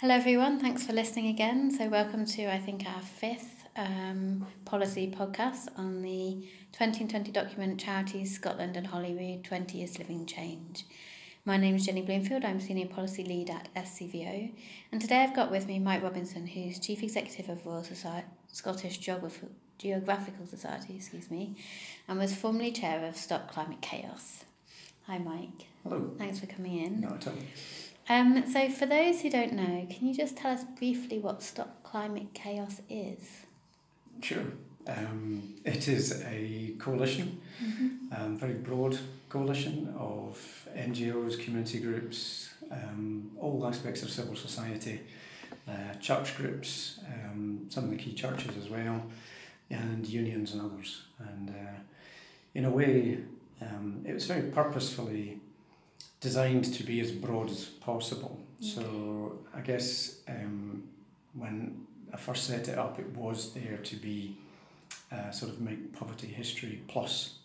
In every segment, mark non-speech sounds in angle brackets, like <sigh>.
Hello, everyone. Thanks for listening again. So, welcome to, I think, our fifth um, policy podcast on the 2020 document Charities Scotland and Holyrood 20 Years Delivering Change. My name is Jenny Bloomfield. I'm Senior Policy Lead at SCVO. And today I've got with me Mike Robinson, who's Chief Executive of Royal Society, Scottish Geograph- Geographical Society, excuse me, and was formerly Chair of Stop Climate Chaos. Hi, Mike. Hello. Thanks for coming in. No, at all. Um, so, for those who don't know, can you just tell us briefly what Stop Climate Chaos is? Sure. Um, it is a coalition, um, very broad coalition of NGOs, community groups, um, all aspects of civil society, uh, church groups, um, some of the key churches as well, and unions and others. And uh, in a way, um, it was very purposefully designed to be as broad as possible. So I guess um, when I first set it up, it was there to be uh, sort of make poverty history plus.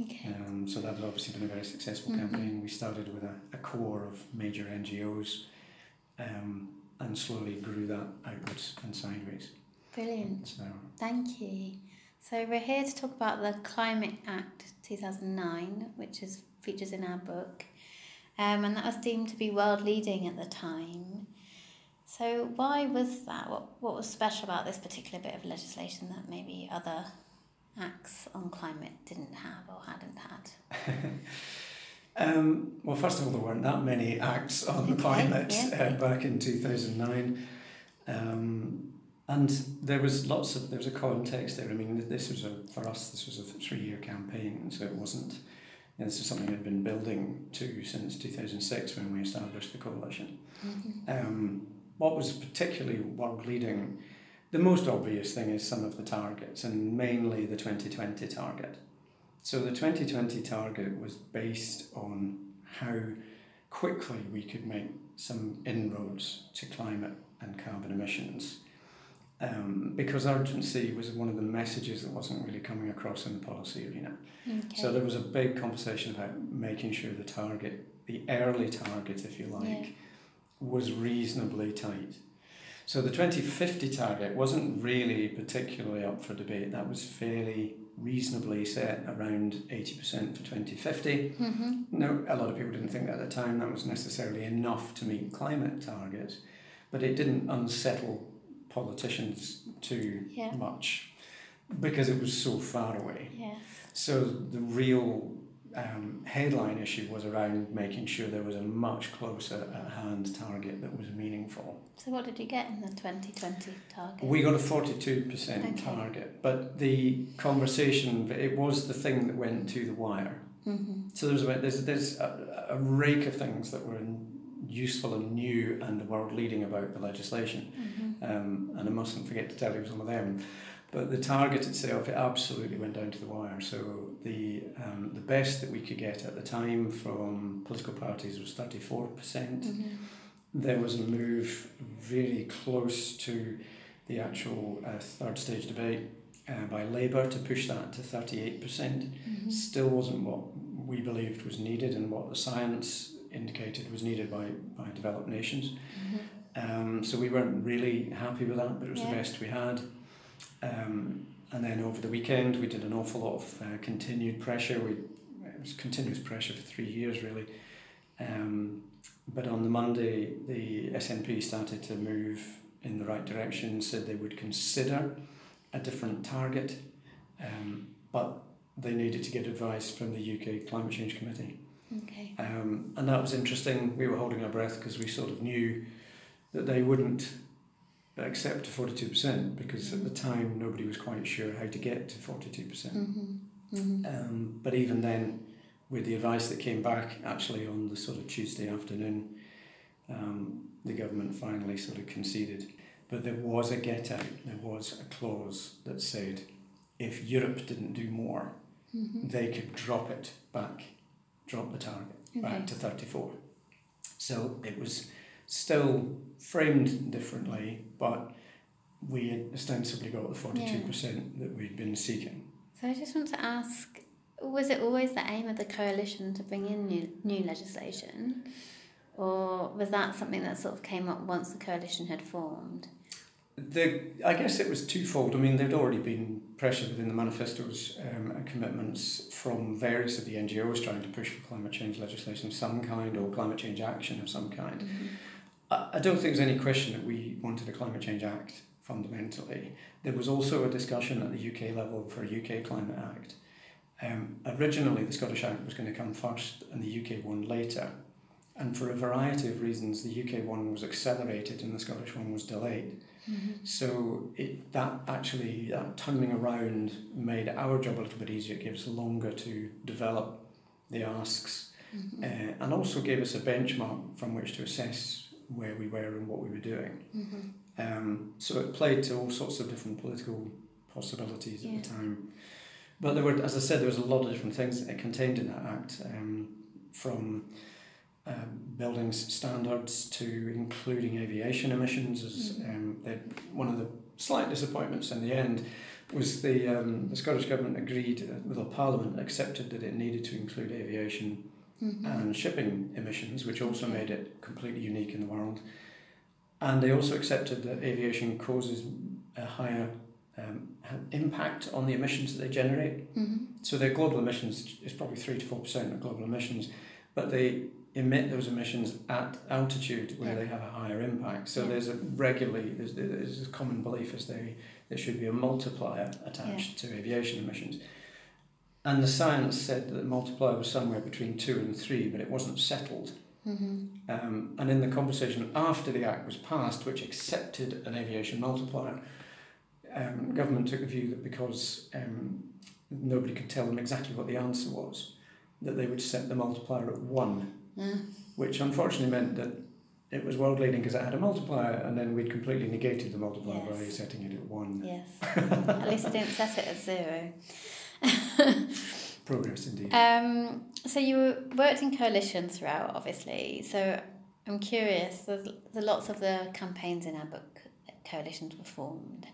Okay. Um, so that has obviously been a very successful Mhm. campaign. We started with a, a core of major NGOs um, and slowly grew that outwards and sideways. Brilliant. So Thank you. So, we're here to talk about the Climate Act 2009, which is features in our book, um, and that was deemed to be world leading at the time. So, why was that? What, what was special about this particular bit of legislation that maybe other acts on climate didn't have or hadn't had? <laughs> Um, well, first of all, there weren't that many acts on the <laughs> Okay, climate yeah. uh, back in 2009. Um, and there was lots of, there was a context there. I mean, this was a, for us, this was a three year campaign, so it wasn't, you know, this is something I'd been building to since 2006 when we established the coalition. Um, what was particularly world leading, the most obvious thing is some of the targets, and mainly the 2020 target. So the 2020 target was based on how quickly we could make some inroads to climate and carbon emissions. Um, because urgency was one of the messages that wasn't really coming across in the policy arena. Okay. So there was a big conversation about making sure the target, the early target, if you like, Yeah. was reasonably tight. So the 2050 target wasn't really particularly up for debate. That was fairly reasonably set around 80% for 2050. mm-hmm. No, a lot of people didn't think that at the time that was necessarily enough to meet climate targets, but it didn't unsettle politicians too Yeah. much because it was so far away. Yes. So the real um, headline issue was around making sure there was a much closer at hand target that was meaningful. So, what did you get in the 2020 target? We got a 42% Okay. target, but the conversation, it was the thing that went to the wire. mm-hmm. So there's about there's there's a, a rake of things that were useful and new and world leading about the legislation, Mm-hmm. um, and I mustn't forget to tell you some of them. But the target itself, it absolutely went down to the wire. So the um, the best that we could get at the time from political parties was thirty four percent. Mm-hmm. There was a move really close to the actual uh, third stage debate uh, by Labour to push that to thirty eight percent Mm-hmm. still wasn't what we believed was needed and what the science indicated was needed by, by developed nations. Mm-hmm. Um, so we weren't really happy with that, but it was Yeah. the best we had. Um, and then over the weekend, we did an awful lot of uh, continued pressure. We, it was continuous pressure for three years, really. Um, but on the Monday, the SNP started to move in the right direction, said they would consider a different target, um, but they needed to get advice from the UK Climate Change Committee. Okay. Um, and that was interesting. We were holding our breath because we sort of knew that they wouldn't accept 42% because at the time nobody was quite sure how to get to 42%. Mm-hmm. Mm-hmm. Um, but even then, with the advice that came back actually on the sort of Tuesday afternoon, um, the government finally sort of conceded. But there was a get out, there was a clause that said if Europe didn't do more, Mm-hmm. they could drop it back, drop the target Okay. back to 34. So it was still framed differently, but we had ostensibly got the 42% that we'd been seeking. So I just want to ask was it always the aim of the coalition to bring in new, new legislation? or was that something that sort of came up once the coalition had formed? The, I guess it was twofold. I mean, there'd already been pressure within the manifestos um, and commitments from various of the NGOs trying to push for climate change legislation of some kind or climate change action of some kind. Mm-hmm. I, I don't think there's any question that we wanted a Climate Change Act fundamentally. There was also a discussion at the UK level for a UK Climate Act. Um, originally, the Scottish Act was going to come first and the UK one later. And for a variety of reasons, the UK one was accelerated and the Scottish one was delayed. Mm-hmm. So it that actually that turning around made our job a little bit easier. It gave us longer to develop the asks, Mm-hmm. uh, and also gave us a benchmark from which to assess where we were and what we were doing. Mm-hmm. Um, so it played to all sorts of different political possibilities at the time. But there were, as I said, there was a lot of different things contained in that act, um, from um, buildings standards to including aviation emissions. As Mhm. um, one of the slight disappointments in the end was the um, the Scottish government agreed uh, with the Parliament accepted that it needed to include aviation Mm-hmm. and shipping emissions, which also made it completely unique in the world. And they also accepted that aviation causes a higher um, impact on the emissions that they generate. Mm-hmm. So their global emissions is probably 3 to 4% of global emissions, but they emit those emissions at altitude where Yeah. they have a higher impact. So Yeah. there's a regularly, there's, there's a common belief is there, there should be a multiplier attached to aviation emissions. And the science said that the multiplier was somewhere between two and three, but it wasn't settled. Mm-hmm. Um, and in the conversation after the Act was passed, which accepted an aviation multiplier, um, government took the view that because um, nobody could tell them exactly what the answer was, that they would set the multiplier at one, Which unfortunately meant that it was world leading because it had a multiplier, and then we'd completely negated the multiplier by setting it at one. yes. <laughs> At least I didn't set it at zero. <laughs> Progress indeed. Um, so you worked in coalitions throughout, obviously. So I'm curious. There's, there's lots of the campaigns in our book that coalitions were formed,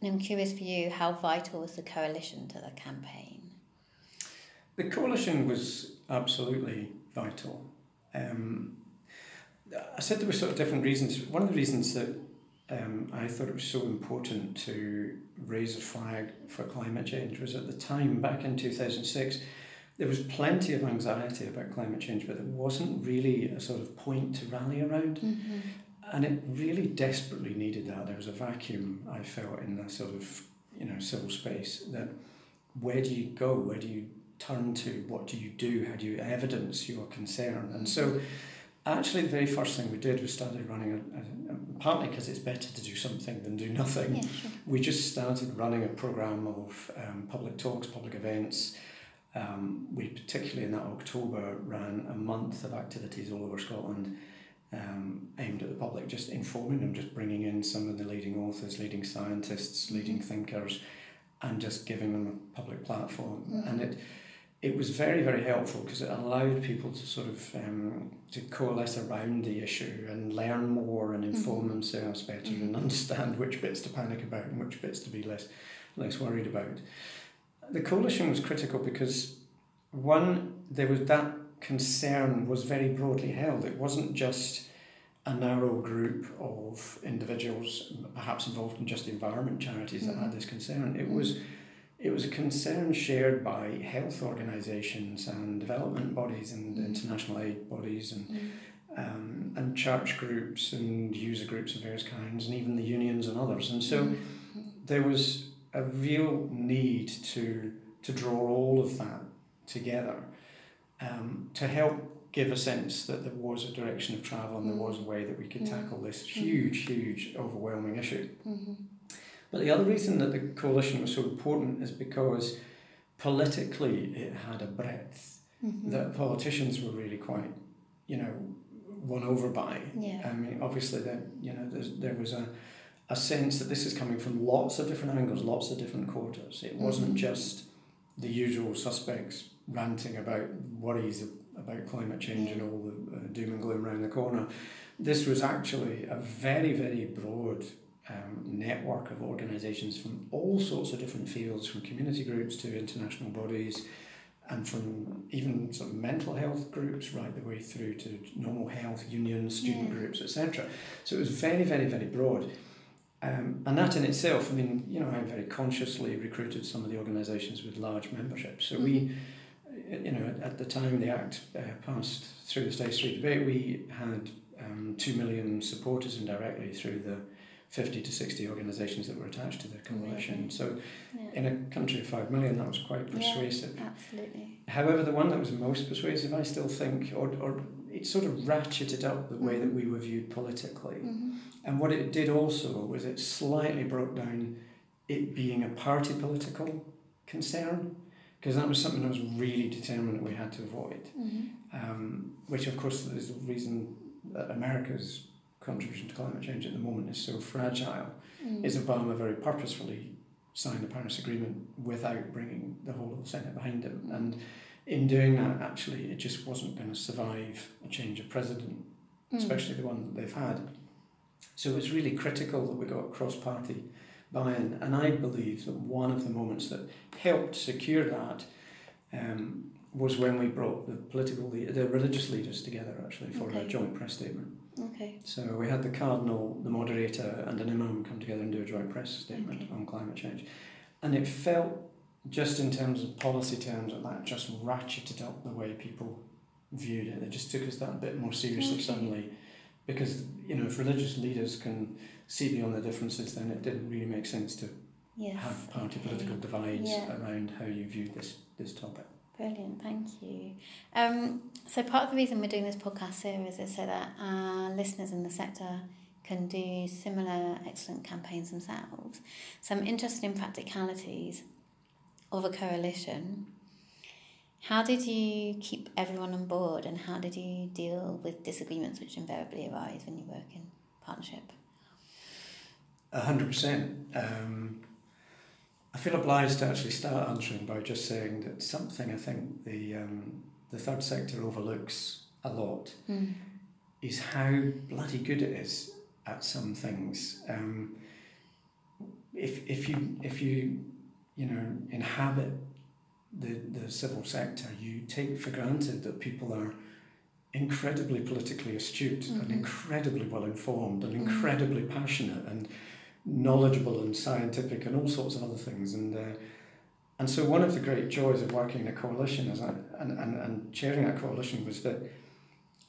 and I'm curious for you how vital was the coalition to the campaign? The coalition was absolutely vital. Um, I said there were sort of different reasons. One of the reasons that um, I thought it was so important to raise a flag for climate change was at the time, back in 2006, there was plenty of anxiety about climate change, but there wasn't really a sort of point to rally around. Mm-hmm. And it really desperately needed that. There was a vacuum I felt in the sort of you know civil space. That where do you go? Where do you turn to? What do you do? How do you evidence your concern? And so, actually, the very first thing we did was started running a, a, partly because it's better to do something than do nothing. Yeah, sure. We just started running a program of um, public talks, public events. Um, we particularly in that October ran a month of activities all over Scotland um, aimed at the public, just informing them, just bringing in some of the leading authors, leading scientists, leading Mhm. thinkers, and just giving them a public platform. Mhm. And it it was very very helpful because it allowed people to sort of um, to coalesce around the issue and learn more and inform Mhm. themselves better Mhm. and understand which bits to panic about and which bits to be less less worried about. The coalition was critical because one there was that concern was very broadly held. It wasn't just a narrow group of individuals, perhaps involved in just environment charities, that had Mhm. this concern. It was it was a concern shared by health organisations and development bodies and Mhm. international aid bodies and Mm. um, and church groups and user groups of various kinds and even the unions and others. And so Mhm. there was a real need to to draw all of that together um, to help give a sense that there was a direction of travel and there was a way that we could Mm. tackle this huge, huge, overwhelming issue. Mhm. But the other reason that the coalition was so important is because politically it had a breadth Mhm. that politicians were really quite, you know, won over by. Yeah. I mean, obviously, that you know, there was a, a sense that this is coming from lots of different angles, lots of different quarters. It wasn't Mhm. just the usual suspects ranting about worries about climate change and all the uh, doom and gloom around the corner. This was actually a very, very broad um, network of organisations from all sorts of different fields, from community groups to international bodies, and from even sort of mental health groups right the way through to normal health unions, student Yeah. groups, etc. So it was very, very, very broad. Um, and that in itself, I mean, you know, I very consciously recruited some of the organisations with large memberships. So we, uh, you know, at, at the time the Act uh, passed through the Stage 3 debate, we had um, 2 million supporters indirectly through the 50 to 60 organisations that were attached to the coalition. Amazing. So Yeah. in a country of 5 million, that was quite Yeah. persuasive. Absolutely. However, the one that was most persuasive, I still think, or, or it sort of ratcheted up the way that we were viewed politically. hmm And what it did also was it slightly broke down it being a party political concern, because that was something I was really determined that we had to avoid. hmm Um, which, of course, is the reason that America's contribution to climate change at the moment is so fragile. Mm. Is Obama very purposefully signed the Paris Agreement without bringing the whole of the Senate behind him? And in doing that, actually, it just wasn't going to survive a change of president Mm. especially the one that they've had. So it's really critical that we got cross party buy in. And I believe that one of the moments that helped secure that um, was when we brought the political, the religious leaders together actually for a joint press statement. Okay. So we had the cardinal, the moderator, and an imam come together and do a joint press statement Okay. on climate change. And it felt, just in terms of policy terms, that that just ratcheted up the way people viewed it. They just took us that bit more seriously Okay. suddenly. Because, you know, if religious leaders can see beyond the differences, then it didn't really make sense to Yes. have party okay. political divides Yeah. around how you viewed this, this topic. Brilliant, thank you. Um, so part of the reason we're doing this podcast series is so that our listeners in the sector can do similar excellent campaigns themselves. So I'm interested in practicalities of a coalition. How did you keep everyone on board and how did you deal with disagreements which invariably arise when you work in partnership? A hundred percent. Um, I feel obliged to actually start answering by just saying that something I think the um, the third sector overlooks a lot Mm. is how bloody good it is at some things. Um, if if you if you you know inhabit the the civil sector, you take for granted that people are incredibly politically astute and Mhm. incredibly well informed and Mhm. incredibly passionate and knowledgeable and scientific and all sorts of other things and. Uh, and so one of the great joys of working in a coalition as I, and, and, and chairing that coalition was that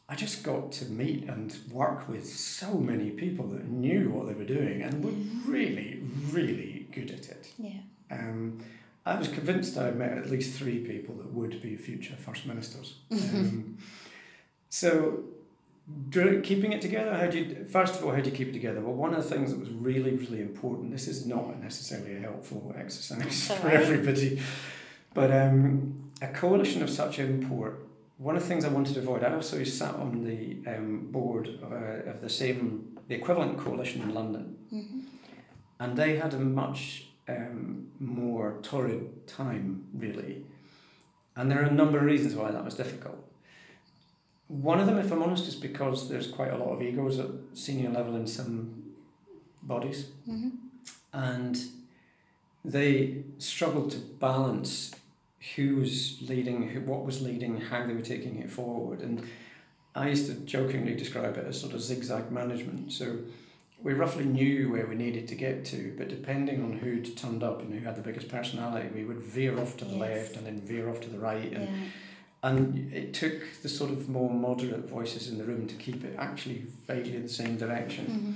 I just got to meet and work with so many people that knew what they were doing and were really, really good at it. Yeah. Um, I was convinced I met at least three people that would be future first ministers. <laughs> Um, so, keeping it together, how do you? First of all, how do you keep it together? Well, one of the things that was really, really important. This is not necessarily a helpful exercise That's for everybody, but um, a coalition of such import. One of the things I wanted to avoid. I also sat on the um, board of, uh, of the same, the equivalent coalition in London hmm and they had a much um, more torrid time, really. And there are a number of reasons why that was difficult. One of them, if I'm honest, is because there's quite a lot of egos at senior level in some bodies, hmm and they struggled to balance who's leading, who, what was leading, how they were taking it forward. And I used to jokingly describe it as sort of zigzag management. So we roughly knew where we needed to get to, but depending on who'd turned up and who had the biggest personality, we would veer off to the Yes. left and then veer off to the right. And, Yeah. And it took the sort of more moderate voices in the room to keep it actually vaguely in the same direction. hmm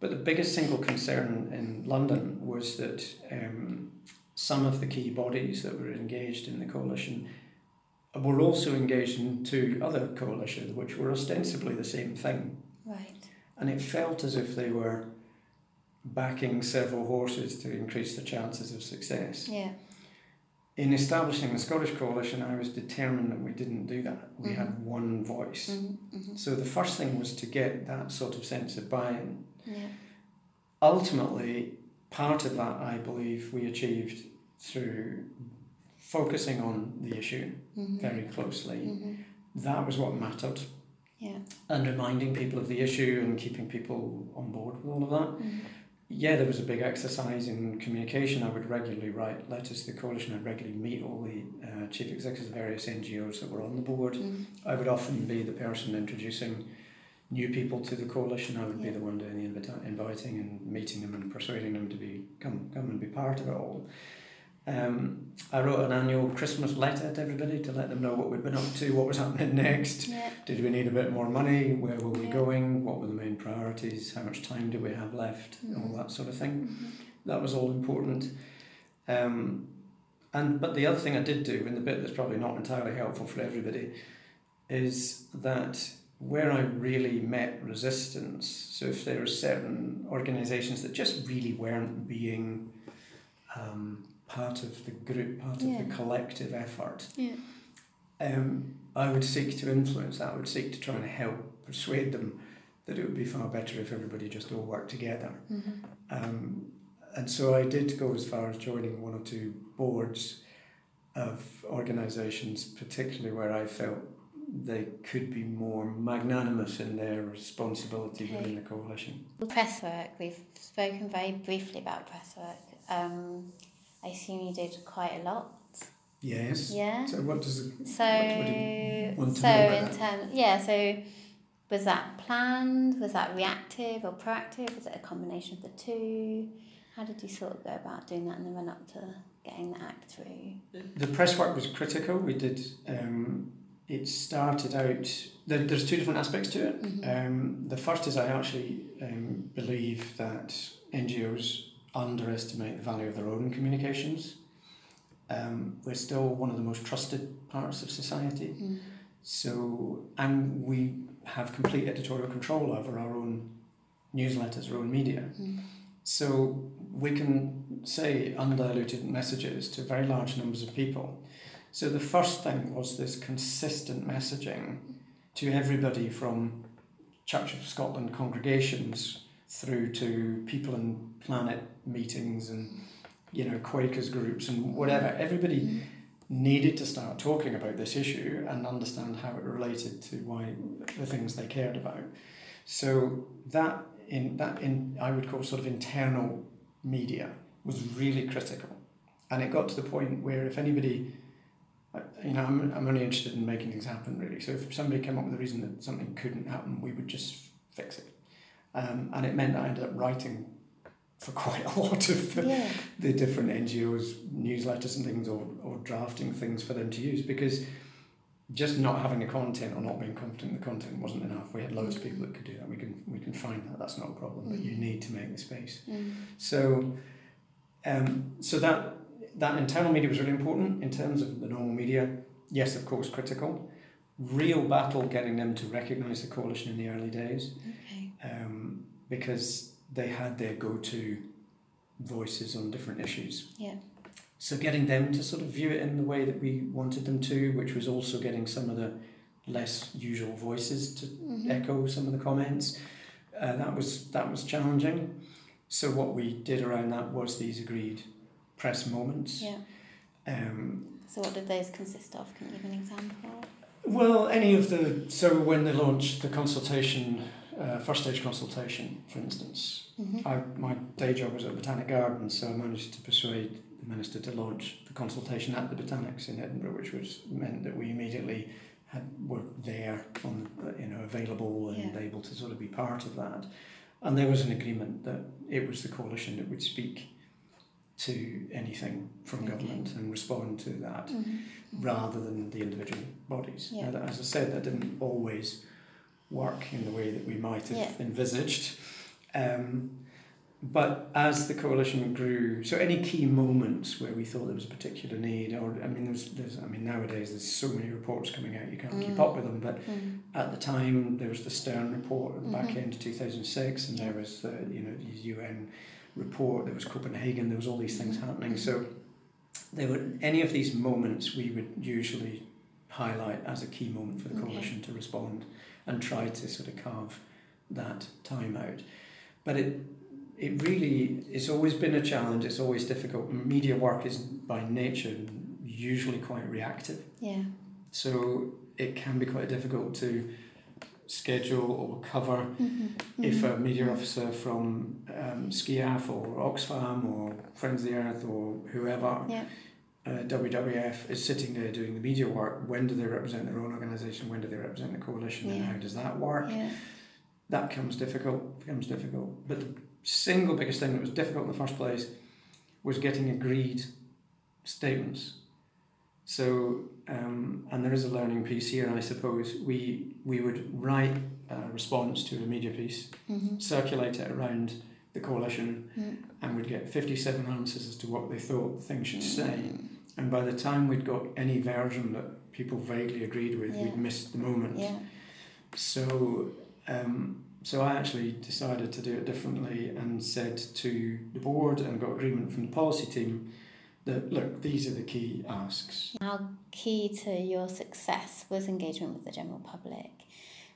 But the biggest single concern in London was that um, some of the key bodies that were engaged in the coalition were also engaged in two other coalitions, which were ostensibly the same thing. Right. And it felt as if they were backing several horses to increase the chances of success. Yeah. In establishing the Scottish coalition, I was determined that we didn't do that. We Mhm. had one voice. hmm hmm So the first thing was to get that sort of sense of buy in. Yeah. ultimately, part of that, I believe, we achieved through focusing on the issue hmm very closely. hmm That was what mattered. Yeah. And reminding people of the issue and keeping people on board with all of that. Yeah, there was a big exercise in communication. I would regularly write letters to the coalition. I'd regularly meet all the uh, chief executives of various NGOs that were on the board. Mm. I would often be the person introducing new people to the coalition. I would Yeah. be the one doing the invita- inviting and meeting them and persuading them to be come come and be part of it all. Um, I wrote an annual Christmas letter to everybody to let them know what we'd been up to, what was happening <laughs> next. Yeah. Did we need a bit more money? Where were we Yeah. going? What were the main priorities? How much time do we have left? Mhm. All that sort of thing. Mhm. That was all important. Um, and but the other thing I did do, and the bit that's probably not entirely helpful for everybody, is that where I really met resistance. So if there were certain organisations that just really weren't being um, part of the group, part of the collective effort, Yeah. um, I would seek to influence that. I would seek to try and help persuade them that it would be far better if everybody just all worked together. Mhm. Um, and so I did go as far as joining one or two boards of organisations, particularly where I felt they could be more magnanimous in their responsibility Okay. within the coalition. Press work, we've spoken very briefly about press work. Um, I assume you did quite a lot. Yes. Yeah. So what does So, what would you want to so know about in terms, yeah. So, was that planned? Was that reactive or proactive? Was it a combination of the two? How did you sort of go about doing that in the run up to getting the act through? the press work was critical. We did. Um, it started out. There, there's two different aspects to it. Mhm. Um, the first is I actually um, believe that NGOs underestimate the value of their own communications. Um, we're still one of the most trusted parts of society. Mm. So, and we have complete editorial control over our own newsletters, our own media. Mm. So we can say undiluted messages to very large numbers of people. So the first thing was this consistent messaging to everybody from Church of Scotland congregations through to people in planet meetings and you know Quakers groups and whatever. Everybody Mm. needed to start talking about this issue and understand how it related to why the things they cared about. So that in that in I would call sort of internal media was really critical, and it got to the point where if anybody, uh, you know, I'm, I'm only interested in making things happen really. So if somebody came up with a reason that something couldn't happen, we would just fix it, um, and it meant I ended up writing for quite a lot of the, Yeah. the different NGOs newsletters and things or, or drafting things for them to use because just not having the content or not being confident in the content wasn't enough. We had loads of people that could do that. We can we can find that. That's not a problem. But you Mhm. need to make the space. Mm. So um, so that that internal media was really important in terms of the normal media. Yes, of course, critical. Real battle getting them to recognise the coalition in the early days Okay. Because they had their go-to voices on different issues. Yeah. So getting them to sort of view it in the way that we wanted them to, which was also getting some of the less usual voices to Mhm. echo some of the comments. Uh, that was that was challenging. So what we did around that was these agreed press moments. Yeah. Um, So, what did those consist of? Can you give an example? well, any of the so when they launched the consultation, uh, first stage consultation, for instance, Mm-hmm. I, my day job was at Botanic Gardens, so I managed to persuade the minister to launch the consultation at the Botanics in Edinburgh, which was meant that we immediately had were there, on, you know, available and Yeah. able to sort of be part of that. And there was an agreement that it was the coalition that would speak to anything from Okay. government and respond to that Mm-hmm. rather than the individual bodies. Yeah. Now, as I said, that didn't always work in the way that we might have Yeah. envisaged. Um, but as the coalition grew, so any key moments where we thought there was a particular need, or I mean, there's, there's I mean, nowadays there's so many reports coming out, you can't keep Mm. up with them. But Mm. at the time, there was the Stern report at the back Mhm. end of 2006, and there was the you know the UN report. There was Copenhagen. There was all these things Mhm. happening. So there were any of these moments we would usually highlight as a key moment for the Okay. coalition to respond and try to sort of carve that time out. But it it really it's always been a challenge. It's always difficult. Media work is by nature usually quite reactive. Yeah. So it can be quite difficult to schedule or cover Mm-hmm. if a media officer from um, SCIAF or Oxfam or Friends of the Earth or whoever, Yeah. Uh, WWF, is sitting there doing the media work, when do they represent their own organisation? When do they represent the coalition? And how does that work? Yeah. That becomes difficult. Becomes difficult. But the single biggest thing that was difficult in the first place was getting agreed statements. So, um, and there is a learning piece here, I suppose. We we would write a response to a media piece, Mm-hmm. circulate it around the coalition, Mm. and we'd get 57 answers as to what they thought things should say. And by the time we'd got any version that people vaguely agreed with, Yeah. we'd missed the moment. Yeah. So, um, so I actually decided to do it differently and said to the board and got agreement from the policy team that look, these are the key asks. How key to your success was engagement with the general public.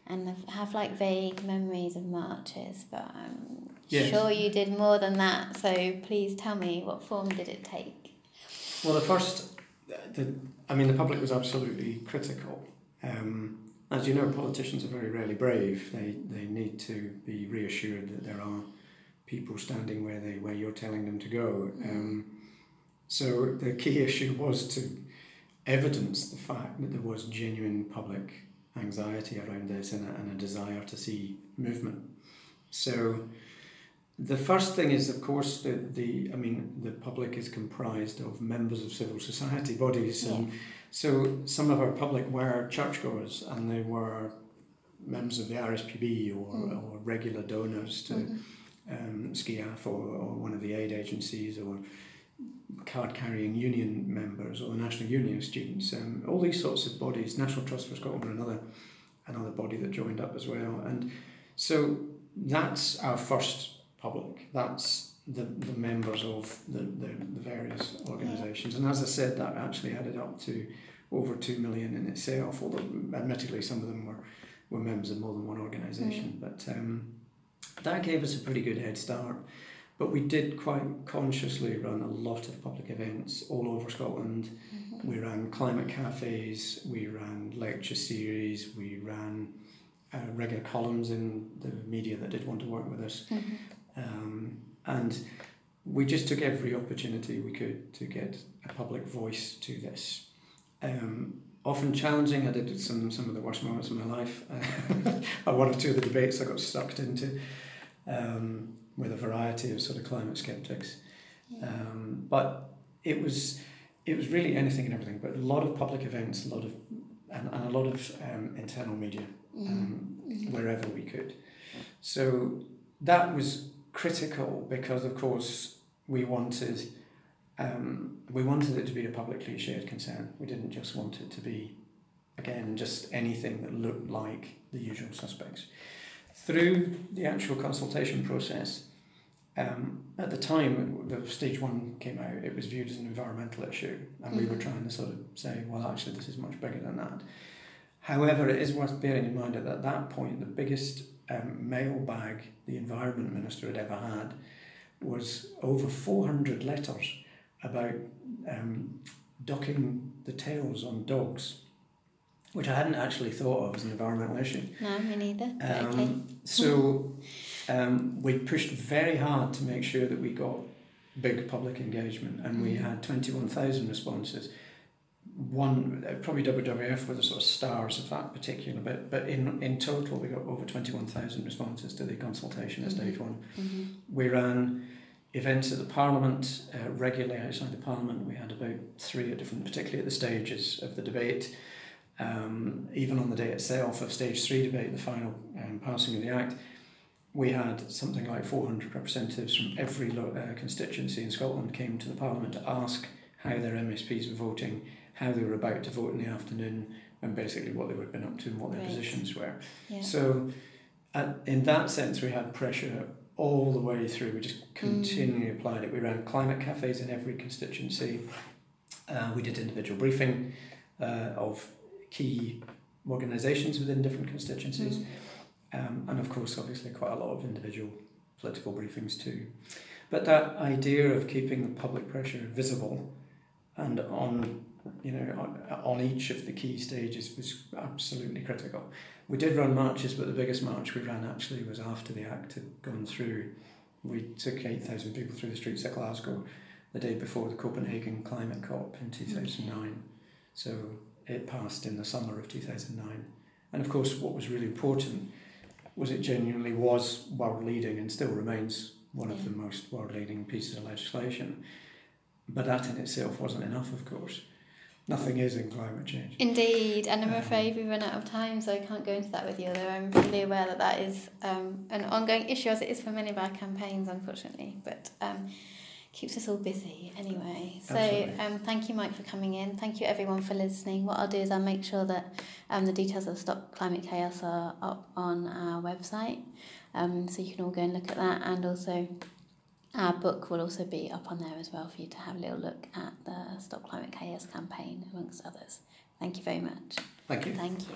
And I have like vague memories of marches, but I'm Yes. sure you did more than that. So please tell me what form did it take? Well, the first, the, I mean, the public was absolutely critical. Um, as you know, politicians are very rarely brave. They they need to be reassured that there are people standing where they where you're telling them to go. Um, so the key issue was to evidence the fact that there was genuine public anxiety around this and a, and a desire to see movement. So the first thing is, of course, the, the I mean, the public is comprised of members of civil society bodies, and so some of our public were churchgoers, and they were members of the RSPB or, Mm. or regular donors to Mhm. um, SCIAF or, or one of the aid agencies or card carrying union members or the National Union of Students. Um, all these sorts of bodies. National Trust for Scotland were another another body that joined up as well. And so that's our first public. That's the, the members of the, the, the various organisations. And as I said, that actually added up to over 2 million in itself, although admittedly some of them were, were members of more than one organisation. But um, that gave us a pretty good head start. But we did quite consciously run a lot of public events all over Scotland. Mhm. We ran climate cafes, we ran lecture series, we ran uh, regular columns in the media that did want to work with us. Mhm. Um, and we just took every opportunity we could to get a public voice to this. Um, often challenging, I did some, some of the worst moments of my life. <laughs> Uh, one or two of the debates I got sucked into um, with a variety of sort of climate skeptics. Um, but it was it was really anything and everything, but a lot of public events, a lot of and, and a lot of um, internal media um, Mhm. wherever we could. So that was critical because, of course, we wanted um, we wanted it to be a publicly shared concern. We didn't just want it to be, again, just anything that looked like the usual suspects. Through the actual consultation process, um, at the time the stage one came out, it was viewed as an environmental issue, and we were Mhm. trying to sort of say, well, actually, this is much bigger than that. However, it is worth bearing in mind that at that point, the biggest um, mailbag the environment minister had ever had was over 400 letters about um, docking the tails on dogs, which I hadn't actually thought of as an environmental issue. No, me neither. but okay. Um, so um, we pushed very hard to make sure that we got big public engagement, and we Mhm. had 21,000 responses. One, probably WWF were the sort of stars of that particular bit, but in, in total we got over 21,000 responses to the consultation at Mhm. stage one. Mhm. We ran events at the Parliament, uh, regularly outside the Parliament. We had about three at different, particularly at the stages of the debate. Um, even on the day itself of stage three debate, the final um, passing of the Act, we had something like 400 representatives from every uh, constituency in Scotland came to the Parliament to ask how their MSPs were voting, how they were about to vote in the afternoon, and basically what they would have been up to and what their Right. positions were. Yeah. So, at, in that sense, we had pressure all the way through. We just continually applied it. We ran climate cafes in every constituency. Uh, we did individual briefing uh, of key organisations within different constituencies. Mm. Um, and of course, obviously, quite a lot of individual political briefings too. But that idea of keeping the public pressure visible and on you know, on, on each of the key stages was absolutely critical. We did run marches, but the biggest march we ran actually was after the Act had gone through. We took 8,000 people through the streets of Glasgow the day before the Copenhagen Climate COP in 2009. So it passed in the summer of 2009. And of course, what was really important was it genuinely was world leading and still remains one of the most world leading pieces of legislation. But that in itself wasn't enough, of course. Nothing is in climate change. Indeed, and I'm um, afraid we've run out of time, so I can't go into that with you, although I'm fully aware that that is um, an ongoing issue, as it is for many of our campaigns, unfortunately. But um, keeps us all busy anyway. So um, thank you, Mike, for coming in. Thank you, everyone, for listening. What I'll do is I'll make sure that um, the details of Stop Climate Chaos are up on our website, um, so you can all go and look at that. And also, our book will also be up on there as well for you to have a little look at the Stop Climate Chaos campaign, amongst others. Thank you very much. Thank you. Thank you.